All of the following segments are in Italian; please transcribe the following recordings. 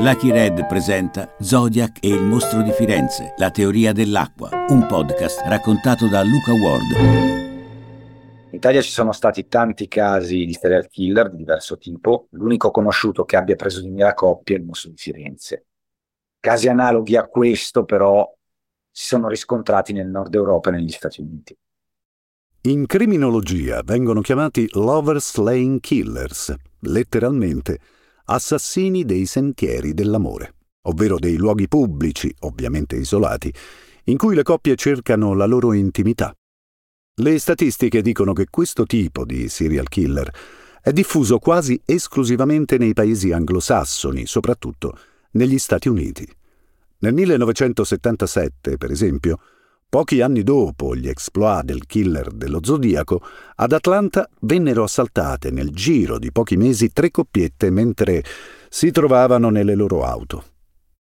Lucky Red presenta Zodiac e il mostro di Firenze, la teoria dell'acqua, un podcast raccontato da Luca Ward. In Italia ci sono stati tanti casi di serial killer di diverso tipo, l'unico conosciuto che abbia preso di mira coppie è il mostro di Firenze. Casi analoghi a questo però si sono riscontrati nel nord Europa e negli Stati Uniti. In criminologia vengono chiamati lover slaying killers, letteralmente assassini dei sentieri dell'amore, ovvero dei luoghi pubblici, ovviamente isolati, in cui le coppie cercano la loro intimità. Le statistiche dicono che questo tipo di serial killer è diffuso quasi esclusivamente nei paesi anglosassoni, soprattutto negli Stati Uniti. Nel 1977, per esempio, Pochi anni dopo gli exploit del killer dello Zodiaco, ad Atlanta vennero assaltate nel giro di pochi mesi tre coppiette mentre si trovavano nelle loro auto.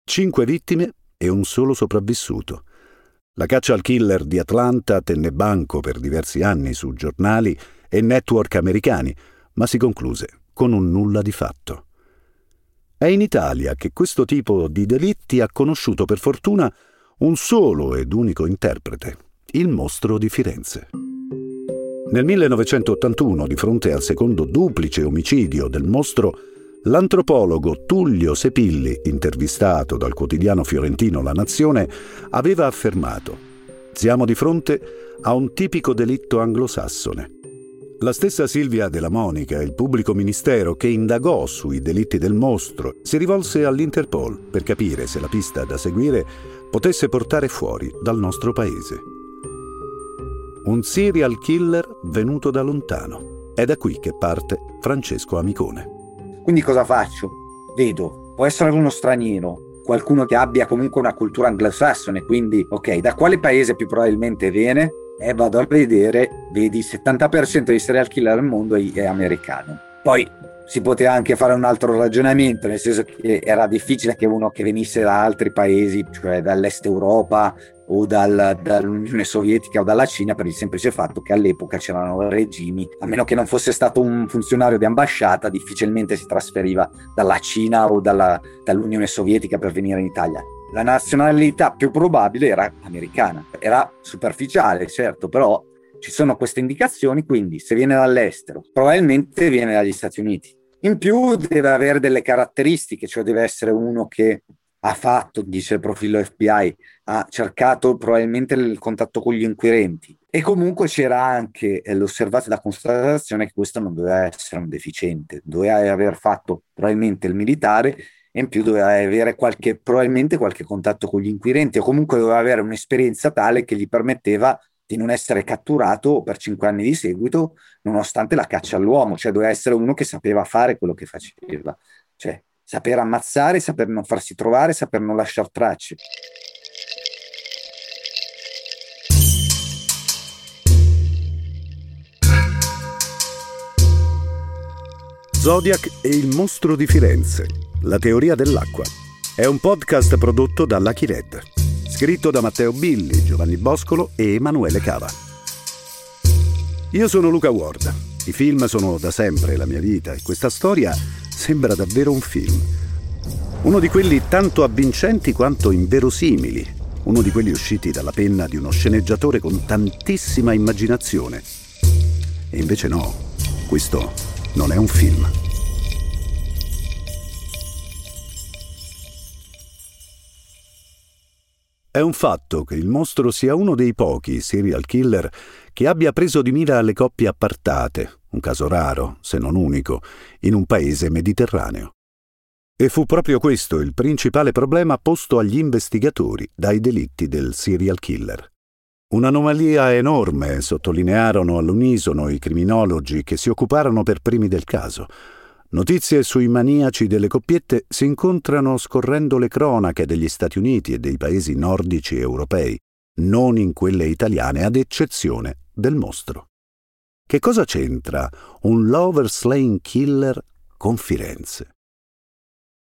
Cinque vittime e un solo sopravvissuto. La caccia al killer di Atlanta tenne banco per diversi anni su giornali e network americani, ma si concluse con un nulla di fatto. È in Italia che questo tipo di delitti ha conosciuto per fortuna un solo ed unico interprete, il mostro di Firenze. Nel 1981, di fronte al secondo duplice omicidio del mostro, l'antropologo Tullio Sepilli, intervistato dal quotidiano fiorentino La Nazione, aveva affermato Siamo di fronte a un tipico delitto anglosassone. La stessa Silvia della Monica, il pubblico ministero che indagò sui delitti del mostro, si rivolse all'Interpol per capire se la pista da seguire potesse portare fuori dal nostro paese. Un serial killer venuto da lontano. È da qui che parte Francesco Amicone. Quindi cosa faccio? Vedo, può essere uno straniero, qualcuno che abbia comunque una cultura anglosassone, quindi ok, da quale paese più probabilmente viene? E vado a vedere, vedi, il 70% dei serial killer al mondo è americano. Poi si poteva anche fare un altro ragionamento, nel senso che era difficile che uno che venisse da altri paesi, cioè dall'est Europa o dal, dall'Unione Sovietica o dalla Cina, per il semplice fatto che all'epoca c'erano regimi, a meno che non fosse stato un funzionario di ambasciata, difficilmente si trasferiva dalla Cina o dalla, dall'Unione Sovietica per venire in Italia. La nazionalità più probabile era americana, era superficiale, certo, però ci sono queste indicazioni, quindi se viene dall'estero, probabilmente viene dagli Stati Uniti. In più deve avere delle caratteristiche, cioè deve essere uno che ha fatto, dice il profilo FBI, ha cercato probabilmente il contatto con gli inquirenti. E comunque c'era anche l'osservata da constatazione che questo non doveva essere un deficiente, doveva aver fatto probabilmente il militare e in più doveva avere qualche, probabilmente qualche contatto con gli inquirenti o comunque doveva avere un'esperienza tale che gli permetteva di non essere catturato per cinque anni di seguito, nonostante la caccia all'uomo, cioè doveva essere uno che sapeva fare quello che faceva, cioè saper ammazzare, saper non farsi trovare, saper non lasciare tracce. Zodiac e il mostro di Firenze, la teoria dell'acqua. È un podcast prodotto da Lucky Red scritto da Matteo Billi, Giovanni Boscolo e Emanuele Cava. Io sono Luca Ward. I film sono da sempre la mia vita e questa storia sembra davvero un film. Uno di quelli tanto avvincenti quanto inverosimili, uno di quelli usciti dalla penna di uno sceneggiatore con tantissima immaginazione. E invece no, questo non è un film. È un fatto che il mostro sia uno dei pochi serial killer che abbia preso di mira le coppie appartate, un caso raro, se non unico, in un paese mediterraneo. E fu proprio questo il principale problema posto agli investigatori dai delitti del serial killer. Un'anomalia enorme, sottolinearono all'unisono i criminologi che si occuparono per primi del caso, Notizie sui maniaci delle coppiette si incontrano scorrendo le cronache degli Stati Uniti e dei paesi nordici europei, non in quelle italiane, ad eccezione del mostro. Che cosa c'entra un lover slaying killer con Firenze?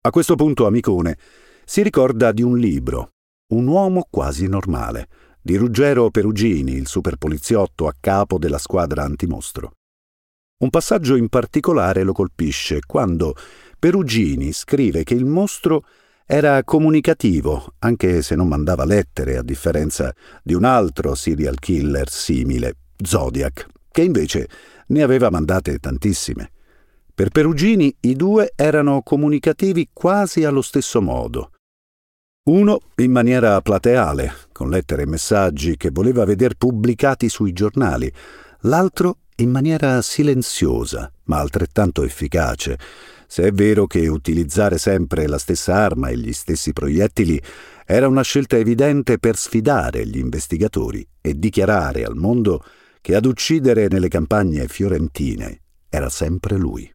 A questo punto Amicone si ricorda di un libro, Un uomo quasi normale, di Ruggero Perugini, il superpoliziotto a capo della squadra antimostro. Un passaggio in particolare lo colpisce quando, Perugini scrive che il mostro era comunicativo, anche se non mandava lettere, a differenza di un altro serial killer simile, Zodiac, che invece ne aveva mandate tantissime. Per Perugini i due erano comunicativi quasi allo stesso modo. Uno in maniera plateale, con lettere e messaggi che voleva veder pubblicati sui giornali, l'altro in maniera silenziosa, ma altrettanto efficace, se è vero che utilizzare sempre la stessa arma e gli stessi proiettili era una scelta evidente per sfidare gli investigatori e dichiarare al mondo che ad uccidere nelle campagne fiorentine era sempre lui.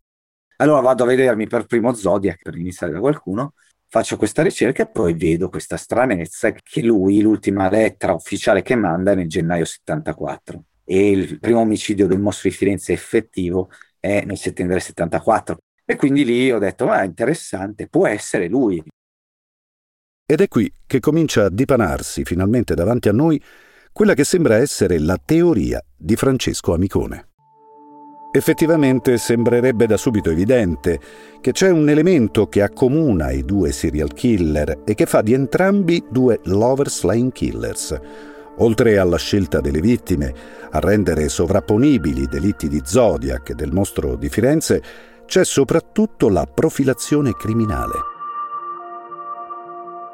Allora vado a vedermi per primo Zodiac per iniziare da qualcuno, faccio questa ricerca e poi vedo questa stranezza che lui, l'ultima lettera ufficiale che manda è nel gennaio 74 e il primo omicidio del mostro di Firenze effettivo è nel settembre 74. E quindi lì ho detto, ma ah, interessante, può essere lui. Ed è qui che comincia a dipanarsi finalmente davanti a noi quella che sembra essere la teoria di Francesco Amicone. Effettivamente sembrerebbe da subito evidente che c'è un elemento che accomuna i due serial killer e che fa di entrambi due lover slain killers. Oltre alla scelta delle vittime a rendere sovrapponibili i delitti di Zodiac e del mostro di Firenze, c'è soprattutto la profilazione criminale.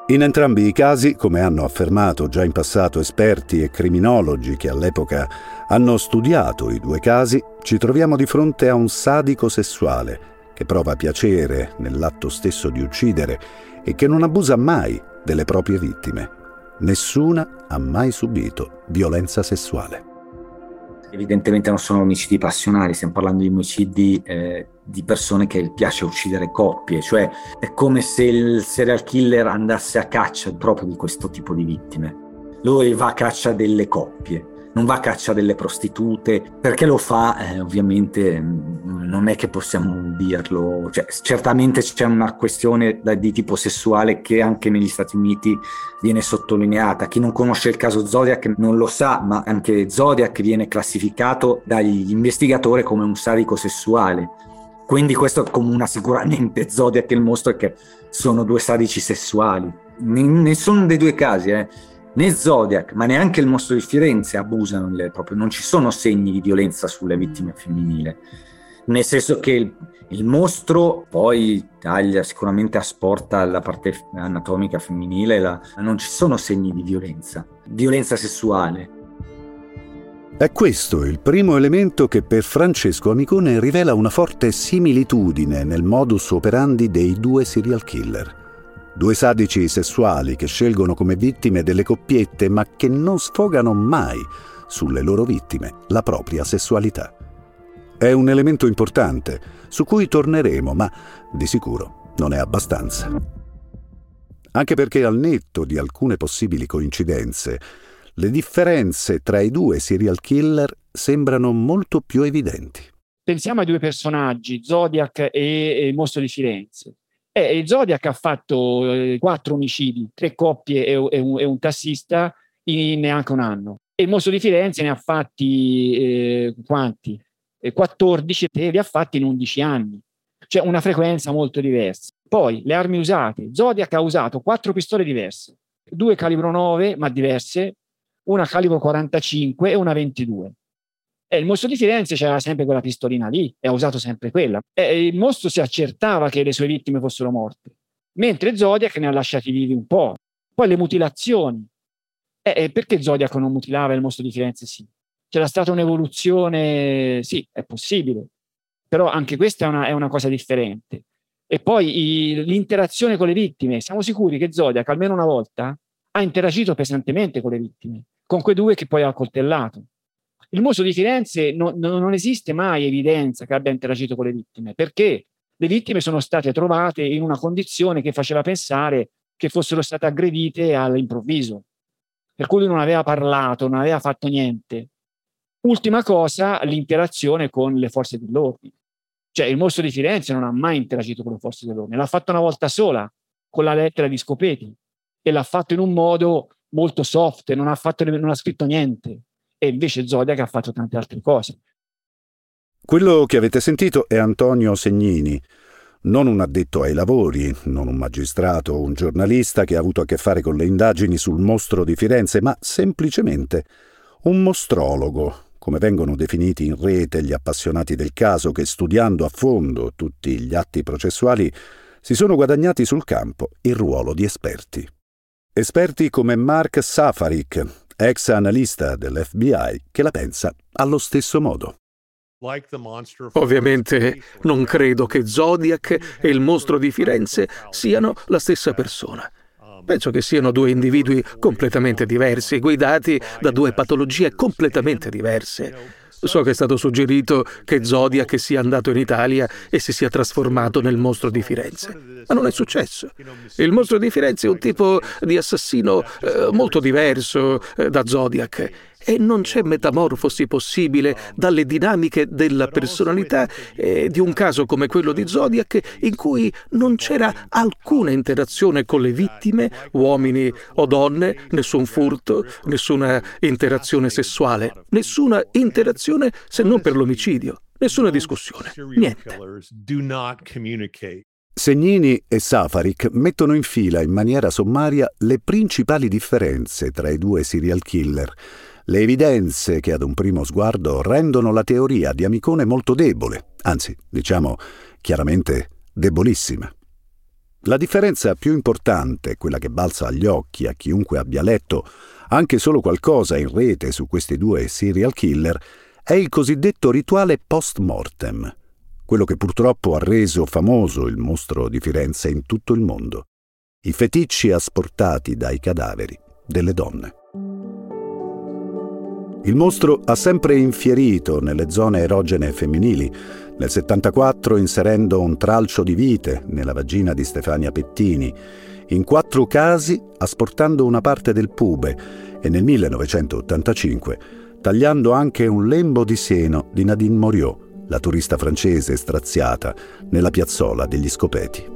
In entrambi i casi, come hanno affermato già in passato esperti e criminologi che all'epoca hanno studiato i due casi, ci troviamo di fronte a un sadico sessuale che prova piacere nell'atto stesso di uccidere e che non abusa mai delle proprie vittime. Nessuna ha mai subito violenza sessuale. Evidentemente non sono omicidi passionali, stiamo parlando di omicidi eh, di persone che piace uccidere coppie, cioè è come se il serial killer andasse a caccia proprio di questo tipo di vittime. Lui va a caccia delle coppie, non va a caccia delle prostitute, perché lo fa eh, ovviamente mm, non è che possiamo dirlo, cioè, certamente c'è una questione di tipo sessuale che anche negli Stati Uniti viene sottolineata, chi non conosce il caso Zodiac non lo sa, ma anche Zodiac viene classificato dagli investigatori come un sadico sessuale, quindi questo accomuna sicuramente Zodiac e il mostro che sono due sadici sessuali. In nessuno dei due casi, eh né Zodiac, ma neanche il mostro di Firenze abusano le, proprio, non ci sono segni di violenza sulle vittime femminili. Nel senso che il, il mostro poi taglia, sicuramente asporta la parte anatomica femminile, la, non ci sono segni di violenza, violenza sessuale. È questo il primo elemento che per Francesco Amicone rivela una forte similitudine nel modus operandi dei due serial killer. Due sadici sessuali che scelgono come vittime delle coppiette ma che non sfogano mai sulle loro vittime la propria sessualità. È un elemento importante su cui torneremo, ma di sicuro non è abbastanza. Anche perché al netto di alcune possibili coincidenze, le differenze tra i due serial killer sembrano molto più evidenti. Pensiamo ai due personaggi, Zodiac e il mostro di Firenze. Eh, Zodiac ha fatto eh, quattro omicidi, tre coppie e, e, un, e, un, tassista in neanche un anno. E il mostro di Firenze ne ha fatti eh, quanti? 14 e li ha fatti in 11 anni. Cioè una frequenza molto diversa. Poi le armi usate. Zodiac ha usato quattro pistole diverse, due calibro 9 ma diverse, una calibro 45 e una 22. E il mostro di Firenze c'era sempre quella pistolina lì e ha usato sempre quella. E il mostro si accertava che le sue vittime fossero morte, mentre Zodiac ne ha lasciati vivi un po'. Poi le mutilazioni. E perché Zodiac non mutilava il mostro di Firenze? Sì. C'era stata un'evoluzione, sì, è possibile, però anche questa è una, è una cosa differente. E poi i, l'interazione con le vittime. Siamo sicuri che Zodiac almeno una volta ha interagito pesantemente con le vittime, con quei due che poi ha accoltellato. Il mostro di Firenze no, non esiste mai evidenza che abbia interagito con le vittime, perché le vittime sono state trovate in una condizione che faceva pensare che fossero state aggredite all'improvviso, per cui lui non aveva parlato, non aveva fatto niente. Ultima cosa, l'interazione con le forze dell'ordine. Cioè il mostro di Firenze non ha mai interagito con le forze dell'ordine, l'ha fatto una volta sola, con la lettera di Scopeti, e l'ha fatto in un modo molto soft, non ha, fatto, non ha scritto niente e invece Zodiac ha fatto tante altre cose. Quello che avete sentito è Antonio Segnini, Non un addetto ai lavori, non un magistrato un giornalista che ha avuto a che fare con le indagini sul mostro di Firenze, ma semplicemente un mostrologo, come vengono definiti in rete gli appassionati del caso che studiando a fondo tutti gli atti processuali si sono guadagnati sul campo il ruolo di esperti. Esperti come Mark Safarik, ex analista dell'FBI, che la pensa allo stesso modo. Ovviamente non credo che Zodiac e il mostro di Firenze siano la stessa persona. Penso che siano due individui completamente diversi, guidati da due patologie completamente diverse. So che è stato suggerito che Zodiac sia andato in Italia e si sia trasformato nel mostro di Firenze, ma non è successo. Il mostro di Firenze è un tipo di assassino eh, molto diverso eh, da Zodiac e non c'è metamorfosi possibile dalle dinamiche della personalità e di un caso come quello di Zodiac in cui non c'era alcuna interazione con le vittime, uomini o donne, nessun furto, nessuna interazione sessuale, nessuna interazione se non per l'omicidio, nessuna discussione, niente. Segnini e Safarik mettono in fila in maniera sommaria le principali differenze tra i due serial killer le evidenze che ad un primo sguardo rendono la teoria di Amicone molto debole, anzi, diciamo chiaramente debolissima. La differenza più importante, quella che balza agli occhi a chiunque abbia letto anche solo qualcosa in rete su questi due serial killer, è il cosiddetto rituale post mortem, quello che purtroppo ha reso famoso il mostro di Firenze in tutto il mondo, i feticci asportati dai cadaveri delle donne. Il mostro ha sempre infierito nelle zone erogene femminili, nel 74 inserendo un tralcio di vite nella vagina di Stefania Pettini, in quattro casi asportando una parte del pube. E nel 1985 tagliando anche un lembo di seno di Nadine Moriot, la turista francese straziata nella piazzola degli Scopeti.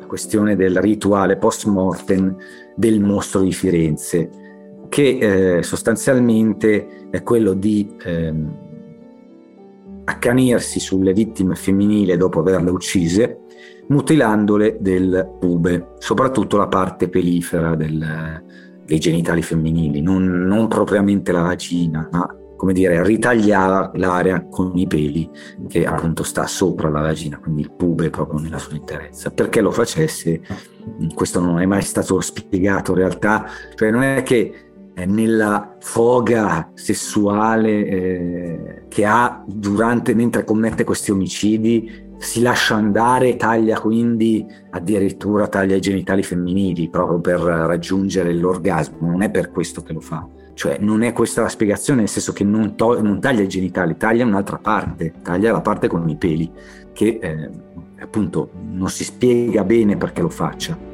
La questione del rituale post mortem del mostro di Firenze che eh, sostanzialmente è quello di ehm, accanirsi sulle vittime femminili dopo averle uccise, mutilandole del pube, soprattutto la parte pelifera del, dei genitali femminili, non, non, propriamente la vagina, ma come dire, ritagliare l'area con i peli che appunto sta sopra la vagina, quindi il pube proprio nella sua interezza. Perché lo facesse, questo non è mai stato spiegato in realtà, cioè non è che nella foga sessuale eh, che ha durante, mentre commette questi omicidi, si lascia andare, taglia quindi addirittura taglia i genitali femminili proprio per raggiungere l'orgasmo, non è per questo che lo fa. Cioè non è questa la spiegazione, nel senso che non, to- non taglia i genitali, taglia un'altra parte, taglia la parte con i peli, che eh, appunto non si spiega bene perché lo faccia.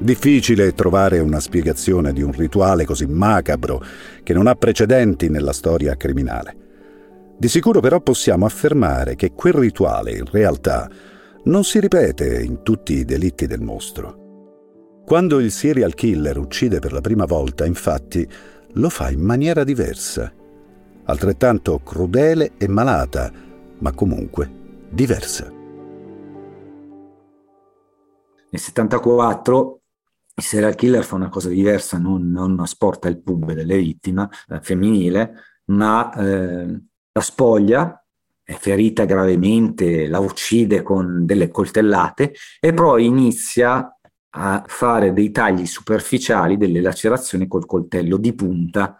Difficile trovare una spiegazione di un rituale così macabro che non ha precedenti nella storia criminale. Di sicuro però possiamo affermare che quel rituale in realtà non si ripete in tutti i delitti del mostro. Quando il serial killer uccide per la prima volta, infatti, lo fa in maniera diversa, altrettanto crudele e malata, ma comunque diversa. Nel 74 il serial killer fa una cosa diversa, non, non asporta il pube delle vittime eh, femminile, ma eh, la spoglia, è ferita gravemente, la uccide con delle coltellate e poi inizia a fare dei tagli superficiali, delle lacerazioni col coltello di punta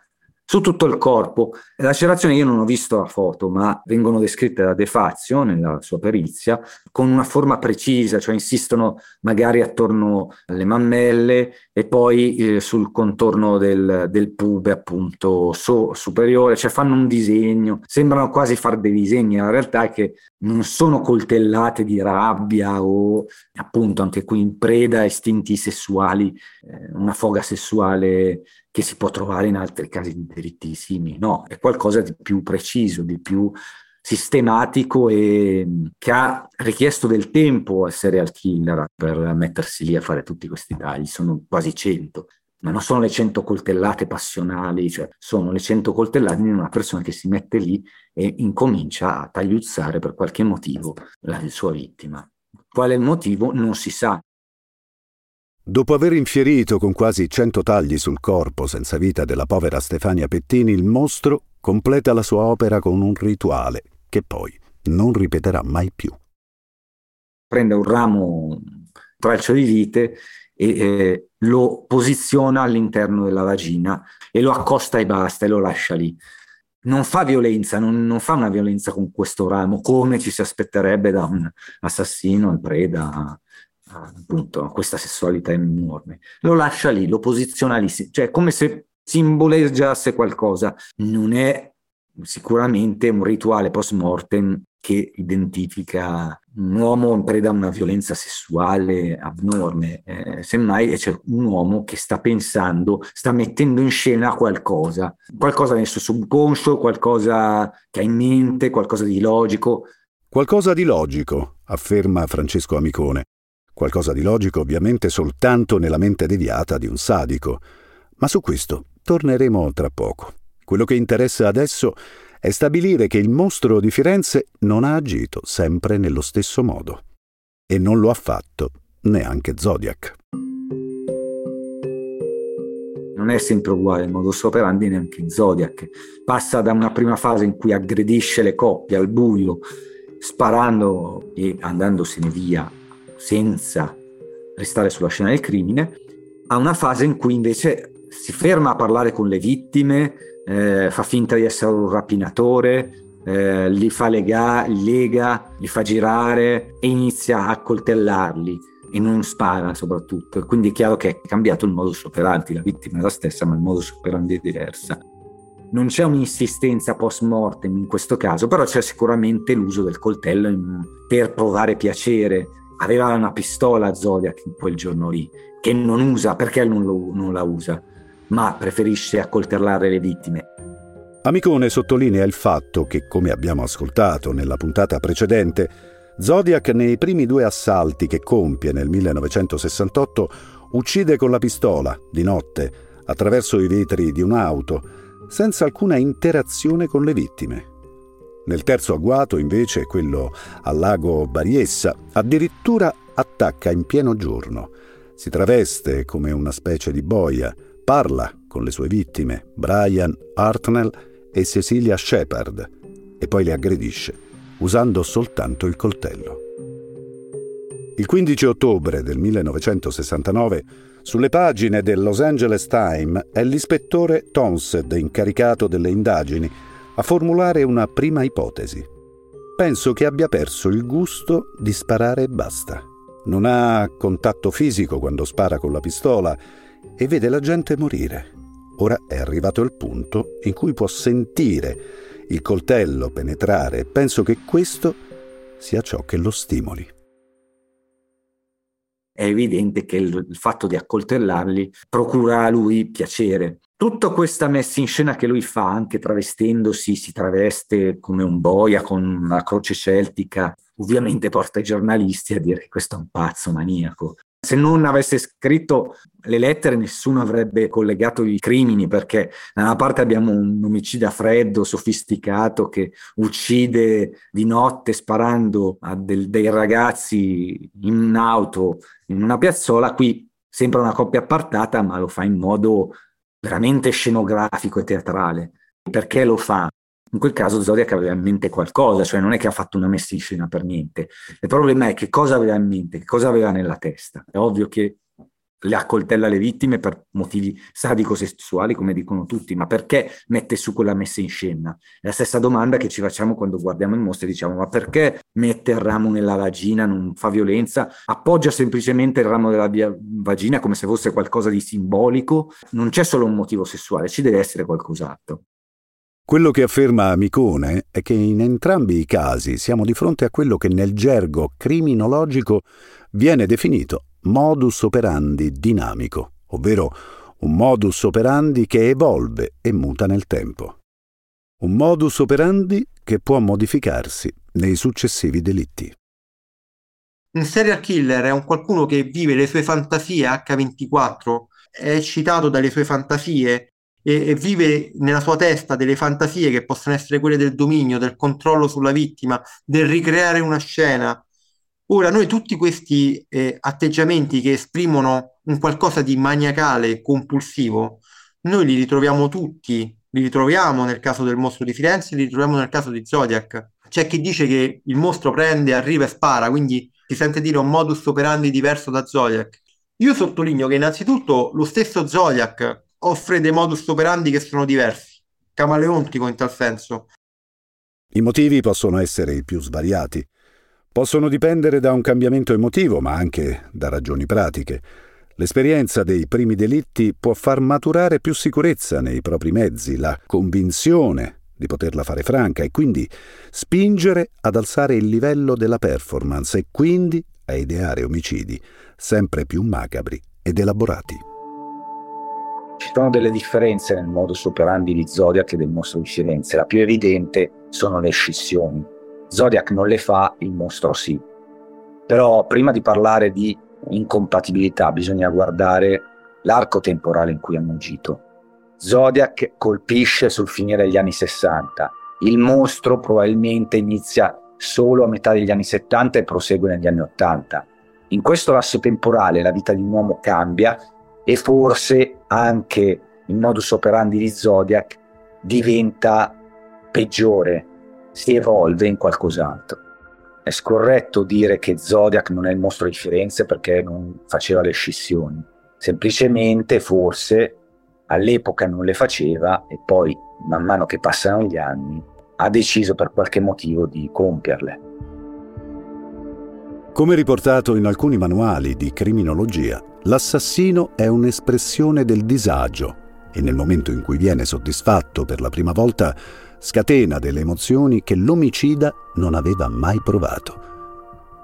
su tutto il corpo. Lacerazioni io non ho visto la foto, ma vengono descritte da De Fazio nella sua perizia con una forma precisa, cioè insistono magari attorno alle mammelle e poi eh, sul contorno del, del pube appunto so, superiore, cioè fanno un disegno, sembrano quasi fare dei disegni, la realtà è che non sono coltellate di rabbia o appunto anche qui in preda a istinti sessuali, eh, una foga sessuale che si può trovare in altri casi di delitti simili, no, è qualcosa di più preciso, di più sistematico e che ha richiesto del tempo al serial killer per mettersi lì a fare tutti questi tagli, sono quasi 100. ma non sono le cento coltellate passionali, cioè sono le cento coltellate di una persona che si mette lì e incomincia a tagliuzzare per qualche motivo la sua vittima. Qual è il motivo non si sa. Dopo aver infierito con quasi cento tagli sul corpo senza vita della povera Stefania Pettini, il mostro completa la sua opera con un rituale che poi non ripeterà mai più. Prende un ramo tralcio di vite e eh, lo posiziona all'interno della vagina e lo accosta e basta e lo lascia lì. Non fa violenza, non, non fa una violenza con questo ramo come ci si aspetterebbe da un assassino in preda appunto a questa sessualità enorme. Lo lascia lì, lo posiziona lì, cioè come se simboleggiasse qualcosa. Non è sicuramente un rituale post mortem che identifica un uomo in preda a una violenza sessuale abnorme, eh, semmai c'è un uomo che sta pensando, sta mettendo in scena qualcosa, qualcosa nel suo subconscio, qualcosa che ha in mente, qualcosa di logico. Qualcosa di logico, afferma Francesco Amicone. Qualcosa di logico ovviamente soltanto nella mente deviata di un sadico. Ma su questo torneremo tra poco. Quello che interessa adesso è stabilire che il mostro di Firenze non ha agito sempre nello stesso modo. E non lo ha fatto neanche Zodiac. Non è sempre uguale il modus operandi neanche Zodiac. Passa da una prima fase in cui aggredisce le coppie al buio, sparando e andandosene via senza restare sulla scena del crimine, a una fase in cui invece si ferma a parlare con le vittime, eh, fa finta di essere un rapinatore, eh, li fa lega, lega, li fa girare e inizia a coltellarli e non spara soprattutto. Quindi è chiaro che è cambiato il modus operandi, la vittima è la stessa ma il modus operandi è diversa. Non c'è un'insistenza post mortem in questo caso, però c'è sicuramente l'uso del coltello in, per provare piacere. Aveva una pistola Zodiac in quel giorno lì, che non usa, perché non, lo, non la usa? ma preferisce accoltellare le vittime. Amicone sottolinea il fatto che, come abbiamo ascoltato nella puntata precedente, Zodiac nei primi due assalti che compie nel 1968 uccide con la pistola, di notte, attraverso i vetri di un'auto, senza alcuna interazione con le vittime. Nel terzo agguato, invece, quello al lago Bariessa, addirittura attacca in pieno giorno. Si traveste come una specie di boia, parla con le sue vittime, Brian Hartnell e Cecilia Shepard, e poi le aggredisce, usando soltanto il coltello. Il 15 ottobre del 1969, sulle pagine del Los Angeles Times, è l'ispettore Townsend, incaricato delle indagini, a formulare una prima ipotesi. Penso che abbia perso il gusto di sparare e basta. Non ha contatto fisico quando spara con la pistola e vede la gente morire. Ora è arrivato il punto in cui può sentire il coltello penetrare e penso che questo sia ciò che lo stimoli. È evidente che il, fatto di accoltellarli procura a lui piacere. Tutta questa messa in scena che lui fa, anche travestendosi, si traveste come un boia con una croce celtica, ovviamente porta i giornalisti a dire che questo è un pazzo maniaco. Se non avesse scritto le lettere nessuno avrebbe collegato i crimini perché da una parte abbiamo un omicida freddo, sofisticato che uccide di notte sparando a del, dei ragazzi in un'auto in una piazzola, qui sembra una coppia appartata ma lo fa in modo veramente scenografico e teatrale. Perché lo fa? In quel caso Zodiac aveva in mente qualcosa, cioè non è che ha fatto una messa in scena per niente. Il problema è che cosa aveva in mente, che cosa aveva nella testa. È ovvio che le accoltella le vittime per motivi sadico-sessuali, come dicono tutti, ma perché mette su quella messa in scena? È la stessa domanda che ci facciamo quando guardiamo il mostro e diciamo, ma perché mette il ramo nella vagina, non fa violenza, appoggia semplicemente il ramo della vagina come se fosse qualcosa di simbolico? Non c'è solo un motivo sessuale, ci deve essere qualcos'altro. Quello che afferma Amicone è che in entrambi i casi siamo di fronte a quello che nel gergo criminologico viene definito modus operandi dinamico, ovvero un modus operandi che evolve e muta nel tempo. Un modus operandi che può modificarsi nei successivi delitti. Un serial killer è un qualcuno che vive le sue fantasie H24 è eccitato dalle sue fantasie e, e, vive nella sua testa delle fantasie che possono essere quelle del dominio, del controllo sulla vittima, del ricreare una scena. Ora, noi tutti questi eh, atteggiamenti che esprimono un qualcosa di maniacale, compulsivo, noi li ritroviamo tutti, li ritroviamo nel caso del mostro di Firenze, li ritroviamo nel caso di Zodiac. C'è chi dice che il mostro prende, arriva e spara, quindi si sente dire un modus operandi diverso da Zodiac. Io sottolineo che innanzitutto lo stesso Zodiac offre dei modus operandi che sono diversi, camaleontico in tal senso. I motivi possono essere i più svariati. Possono dipendere da un cambiamento emotivo, ma anche da ragioni pratiche. L'esperienza dei primi delitti può far maturare più sicurezza nei propri mezzi, la convinzione di poterla fare franca e quindi spingere ad alzare il livello della performance e quindi a ideare omicidi sempre più macabri ed elaborati. Ci sono delle differenze nel modus operandi di Zodiac e del mostro di Firenze. La più evidente sono le scissioni. Zodiac non le fa, il mostro sì. Però prima di parlare di incompatibilità bisogna guardare l'arco temporale in cui hanno agito. Zodiac colpisce sul finire degli anni 60, il mostro probabilmente inizia solo a metà degli anni 70 e prosegue negli anni 80. In questo lasso temporale la vita di un uomo cambia e forse anche il modus operandi di Zodiac diventa peggiore, si evolve in qualcos'altro. È scorretto dire che Zodiac non è il mostro di Firenze perché non faceva le scissioni. Semplicemente, forse, all'epoca non le faceva e poi, man mano che passano gli anni, ha deciso per qualche motivo di compierle. Come riportato in alcuni manuali di criminologia, l'assassino è un'espressione del disagio e nel momento in cui viene soddisfatto per la prima volta scatena delle emozioni che l'omicida non aveva mai provato.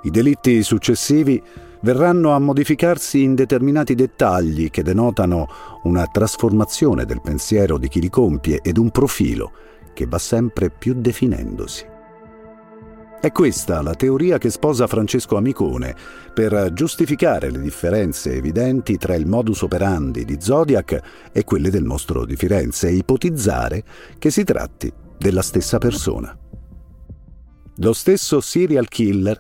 I delitti successivi verranno a modificarsi in determinati dettagli che denotano una trasformazione del pensiero di chi li compie ed un profilo che va sempre più definendosi. È questa la teoria che sposa Francesco Amicone per giustificare le differenze evidenti tra il modus operandi di Zodiac e quelle del mostro di Firenze e ipotizzare che si tratti della stessa persona. Lo stesso serial killer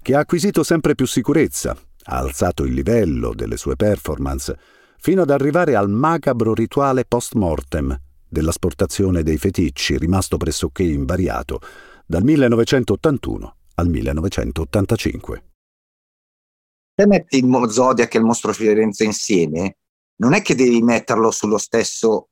che ha acquisito sempre più sicurezza, ha alzato il livello delle sue performance fino ad arrivare al macabro rituale post-mortem dell'asportazione dei feticci rimasto pressoché invariato dal 1981 al 1985. Se metti il Zodiac e il mostro Firenze insieme, non è che devi metterlo sullo stesso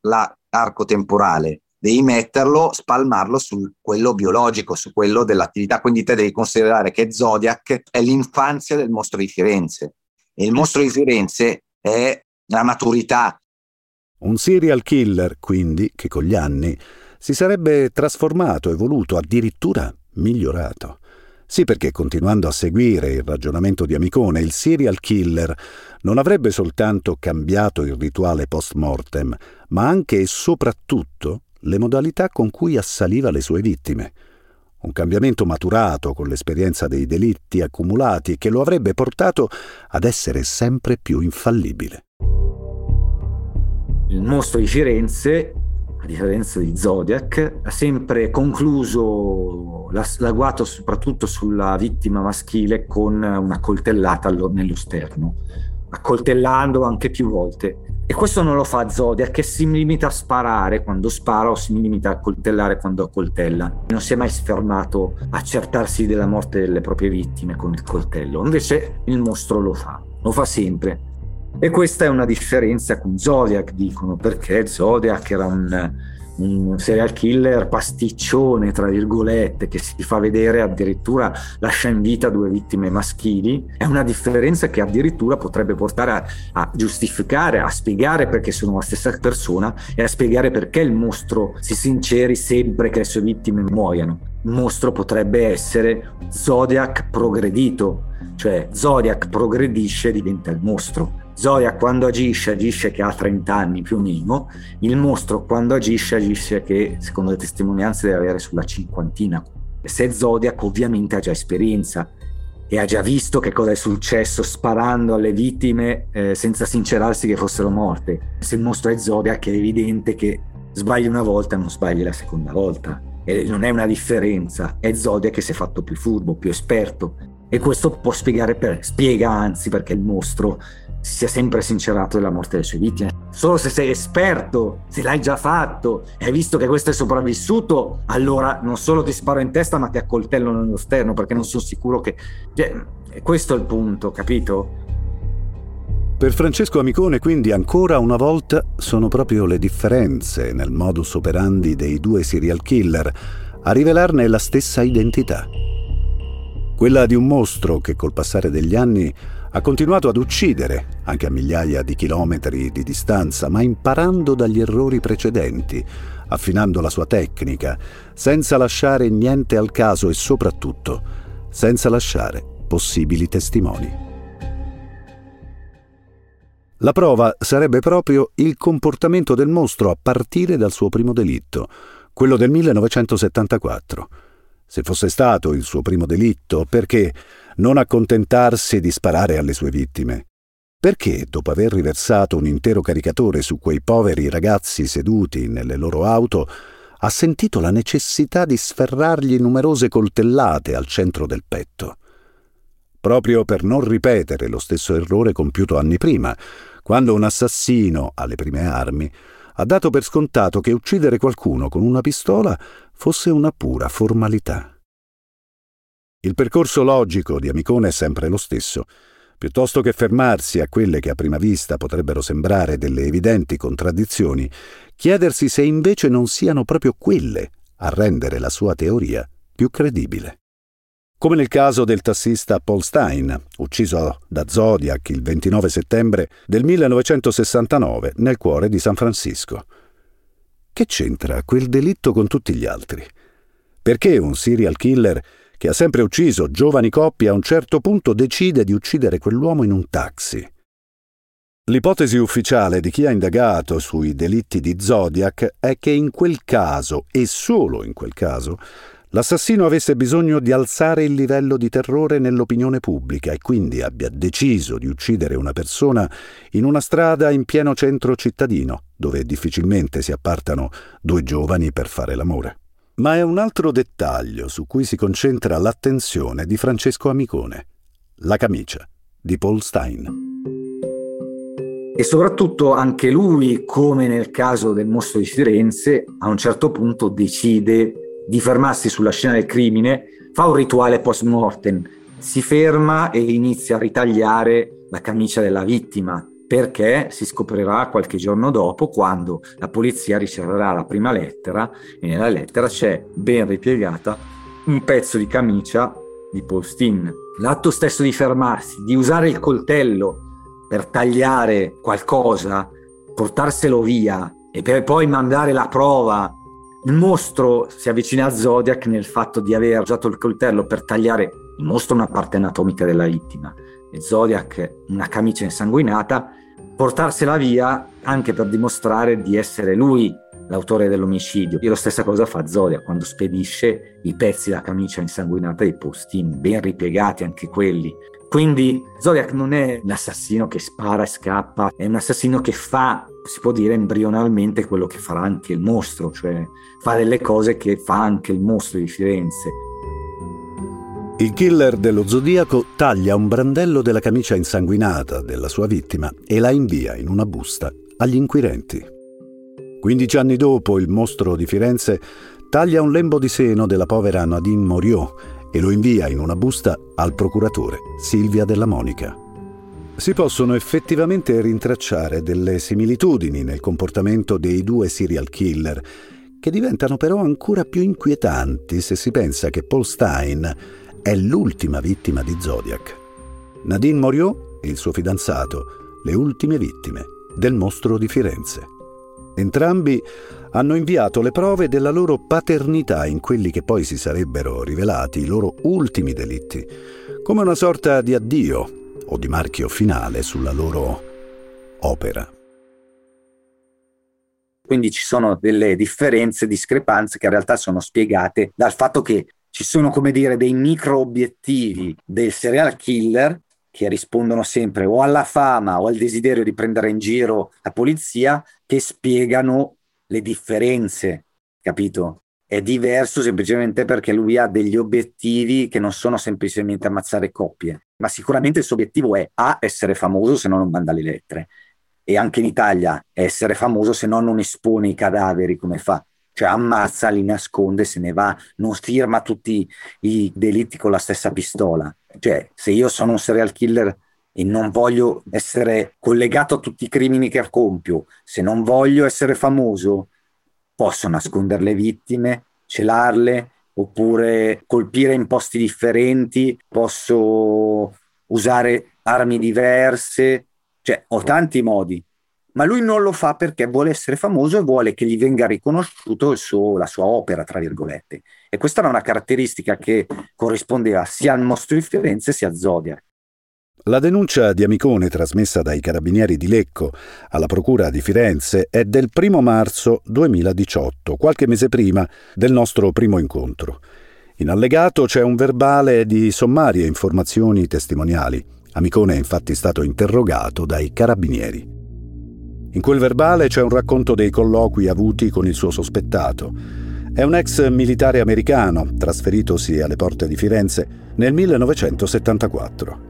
arco temporale, devi metterlo, spalmarlo su quello biologico, su quello dell'attività. Quindi te devi considerare che Zodiac è l'infanzia del mostro di Firenze e il mostro di Firenze è la maturità. Un serial killer, quindi, che con gli anni si sarebbe trasformato, evoluto, addirittura migliorato. Sì, perché continuando a seguire il ragionamento di Amicone, il serial killer non avrebbe soltanto cambiato il rituale post mortem, ma anche e soprattutto le modalità con cui assaliva le sue vittime. Un cambiamento maturato con l'esperienza dei delitti accumulati che lo avrebbe portato ad essere sempre più infallibile. Il mostro di Firenze, a differenza di Zodiac, ha sempre concluso l'agguato soprattutto sulla vittima maschile con una coltellata nello sterno, accoltellandolo anche più volte e questo non lo fa Zodiac, che si limita a sparare quando spara o si limita a coltellare quando coltella. Non si è mai fermato a accertarsi della morte delle proprie vittime con il coltello. Invece il mostro lo fa, lo fa sempre. E questa è una differenza con Zodiac, dicono, perché Zodiac era un un serial killer pasticcione, tra virgolette, che si fa vedere addirittura lascia in vita due vittime maschili, è una differenza che addirittura potrebbe portare a, a giustificare, a spiegare perché sono la stessa persona e a spiegare perché il mostro si sinceri sempre che le sue vittime muoiano. Il mostro potrebbe essere Zodiac progredito, cioè Zodiac progredisce e diventa il mostro Zoya quando agisce, agisce che ha 30 anni più o meno, il mostro quando agisce, agisce che secondo le testimonianze deve avere sulla cinquantina. Se Zodiac ovviamente ha già esperienza e ha già visto che cosa è successo sparando alle vittime eh, senza sincerarsi che fossero morte. Se il mostro è Zodiac è evidente che sbagli una volta non sbagli la seconda volta. E non è una differenza, è Zodiac che si è fatto più furbo, più esperto. E questo può spiegare per, spiega anzi perché il mostro sia sempre sincerato della morte delle sue vittime. Solo se sei esperto, se l'hai già fatto e hai visto che questo è sopravvissuto, allora non solo ti sparo in testa, ma ti accoltello nello sterno, perché non sono sicuro che. Cioè, questo è il punto, capito? Per Francesco Amicone, quindi, ancora una volta sono proprio le differenze nel modus operandi dei due serial killer a rivelarne la stessa identità. Quella di un mostro che col passare degli anni ha continuato ad uccidere, anche a migliaia di chilometri di distanza, ma imparando dagli errori precedenti, affinando la sua tecnica, senza lasciare niente al caso e soprattutto senza lasciare possibili testimoni. La prova sarebbe proprio il comportamento del mostro a partire dal suo primo delitto, quello del 1974. Se fosse stato il suo primo delitto, perché non accontentarsi di sparare alle sue vittime? Perché, dopo aver riversato un intero caricatore su quei poveri ragazzi seduti nelle loro auto, ha sentito la necessità di sferrargli numerose coltellate al centro del petto? Proprio per non ripetere lo stesso errore compiuto anni prima, quando un assassino, alle prime armi, ha dato per scontato che uccidere qualcuno con una pistola fosse una pura formalità. Il percorso logico di Amicone è sempre lo stesso. Piuttosto che fermarsi a quelle che a prima vista potrebbero sembrare delle evidenti contraddizioni, chiedersi se invece non siano proprio quelle a rendere la sua teoria più credibile. Come nel caso del tassista Paul Stein, ucciso da Zodiac il 29 settembre del 1969 nel cuore di San Francisco. Che c'entra quel delitto con tutti gli altri? Perché un serial killer che ha sempre ucciso giovani coppie, a un certo punto decide di uccidere quell'uomo in un taxi. L'ipotesi ufficiale di chi ha indagato sui delitti di Zodiac è che in quel caso, e solo in quel caso, l'assassino avesse bisogno di alzare il livello di terrore nell'opinione pubblica e quindi abbia deciso di uccidere una persona in una strada in pieno centro cittadino, dove difficilmente si appartano due giovani per fare l'amore. Ma è un altro dettaglio su cui si concentra l'attenzione di Francesco Amicone, la camicia di Paul Stein. E soprattutto anche lui, come nel caso del mostro di Firenze, a un certo punto decide di fermarsi sulla scena del crimine, fa un rituale post mortem, si ferma e inizia a ritagliare la camicia della vittima, perché si scoprirà qualche giorno dopo quando la polizia riceverà la prima lettera e nella lettera c'è ben ripiegata un pezzo di camicia di Postin. L'atto stesso di fermarsi, di usare il coltello per tagliare qualcosa, portarselo via e per poi mandare la prova. Il mostro si avvicina a Zodiac nel fatto di aver usato il coltello per tagliare il mostro una parte anatomica della vittima e Zodiac una camicia insanguinata portarsela via anche per dimostrare di essere lui l'autore dell'omicidio. E la stessa cosa fa Zodia quando spedisce i pezzi della camicia insanguinata dei postini, ben ripiegati anche quelli. Quindi Zodiac non è un assassino che spara e scappa, è un assassino che fa, si può dire embrionalmente, quello che farà anche il mostro, cioè fa delle cose che fa anche il mostro di Firenze. Il killer dello Zodiaco taglia un brandello della camicia insanguinata della sua vittima e la invia in una busta agli inquirenti. Quindici anni dopo, il mostro di Firenze taglia un lembo di seno della povera Nadine Moriot e lo invia in una busta al procuratore Silvia della Monica. Si possono effettivamente rintracciare delle similitudini nel comportamento dei due serial killer, che diventano però ancora più inquietanti se si pensa che Paul Stein è l'ultima vittima di Zodiac. Nadine Moriot e il suo fidanzato, le ultime vittime del mostro di Firenze. Entrambi hanno inviato le prove della loro paternità in quelli che poi si sarebbero rivelati i loro ultimi delitti, come una sorta di addio o di marchio finale sulla loro opera. Quindi ci sono delle differenze, discrepanze che in realtà sono spiegate dal fatto che ci sono come dire dei micro obiettivi del serial killer che rispondono sempre o alla fama o al desiderio di prendere in giro la polizia che spiegano le differenze, capito? È diverso semplicemente perché lui ha degli obiettivi che non sono semplicemente ammazzare coppie, ma sicuramente il suo obiettivo è A, essere famoso se no non manda le lettere, e anche in Italia essere famoso se no non espone i cadaveri come fa, cioè ammazza, li nasconde, se ne va, non firma tutti i delitti con la stessa pistola. Cioè, se io sono un serial killer e non voglio essere collegato a tutti i crimini che compio, se non voglio essere famoso, posso nascondere le vittime, celarle, oppure colpire in posti differenti, posso usare armi diverse, cioè ho tanti modi, ma lui non lo fa perché vuole essere famoso e vuole che gli venga riconosciuto suo, la sua opera, tra virgolette. E questa era una caratteristica che corrispondeva sia al mostro di Firenze sia a Zodiac. La denuncia di Amicone trasmessa dai carabinieri di Lecco alla Procura di Firenze è del 1 marzo 2018, qualche mese prima del nostro primo incontro. In allegato c'è un verbale di sommarie informazioni testimoniali. Amicone è infatti stato interrogato dai carabinieri. In quel verbale c'è un racconto dei colloqui avuti con il suo sospettato. È un ex militare americano, trasferitosi alle porte di Firenze nel 1974.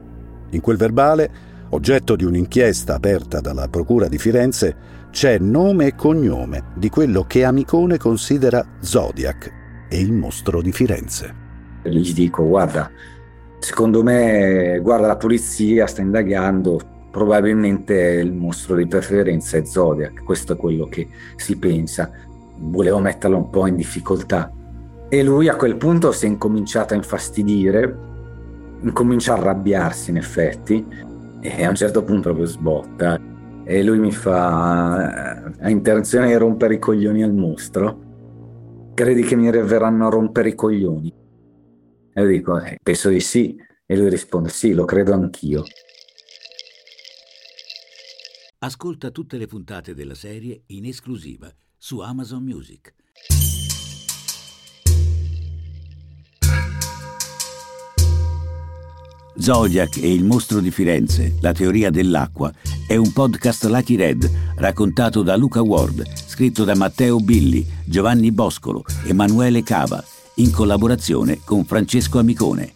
In quel verbale, oggetto di un'inchiesta aperta dalla Procura di Firenze, c'è nome e cognome di quello che Amicone considera Zodiac e il mostro di Firenze. Gli dico, guarda, secondo me, guarda, la polizia sta indagando, probabilmente il mostro di preferenza è Zodiac, questo è quello che si pensa. Volevo metterlo un po' in difficoltà. E lui a quel punto si è incominciato a infastidire incomincia a arrabbiarsi in effetti e a un certo punto proprio sbotta. E lui mi fa ha intenzione di rompere i coglioni al mostro? Credi che mi verranno a rompere i coglioni? E io dico eh, penso di sì. E lui risponde sì lo credo anch'io ascolta tutte le puntate della serie in esclusiva su Amazon Music Zodiac e il mostro di Firenze, la teoria dell'acqua, è un podcast Lucky Red raccontato da Luca Ward, scritto da Matteo Billi, Giovanni Boscolo, Emanuele Cava, in collaborazione con Francesco Amicone.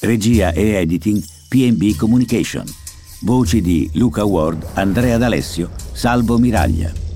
Regia e editing PB Communication. Voci di Luca Ward, Andrea D'Alessio, Salvo Miraglia.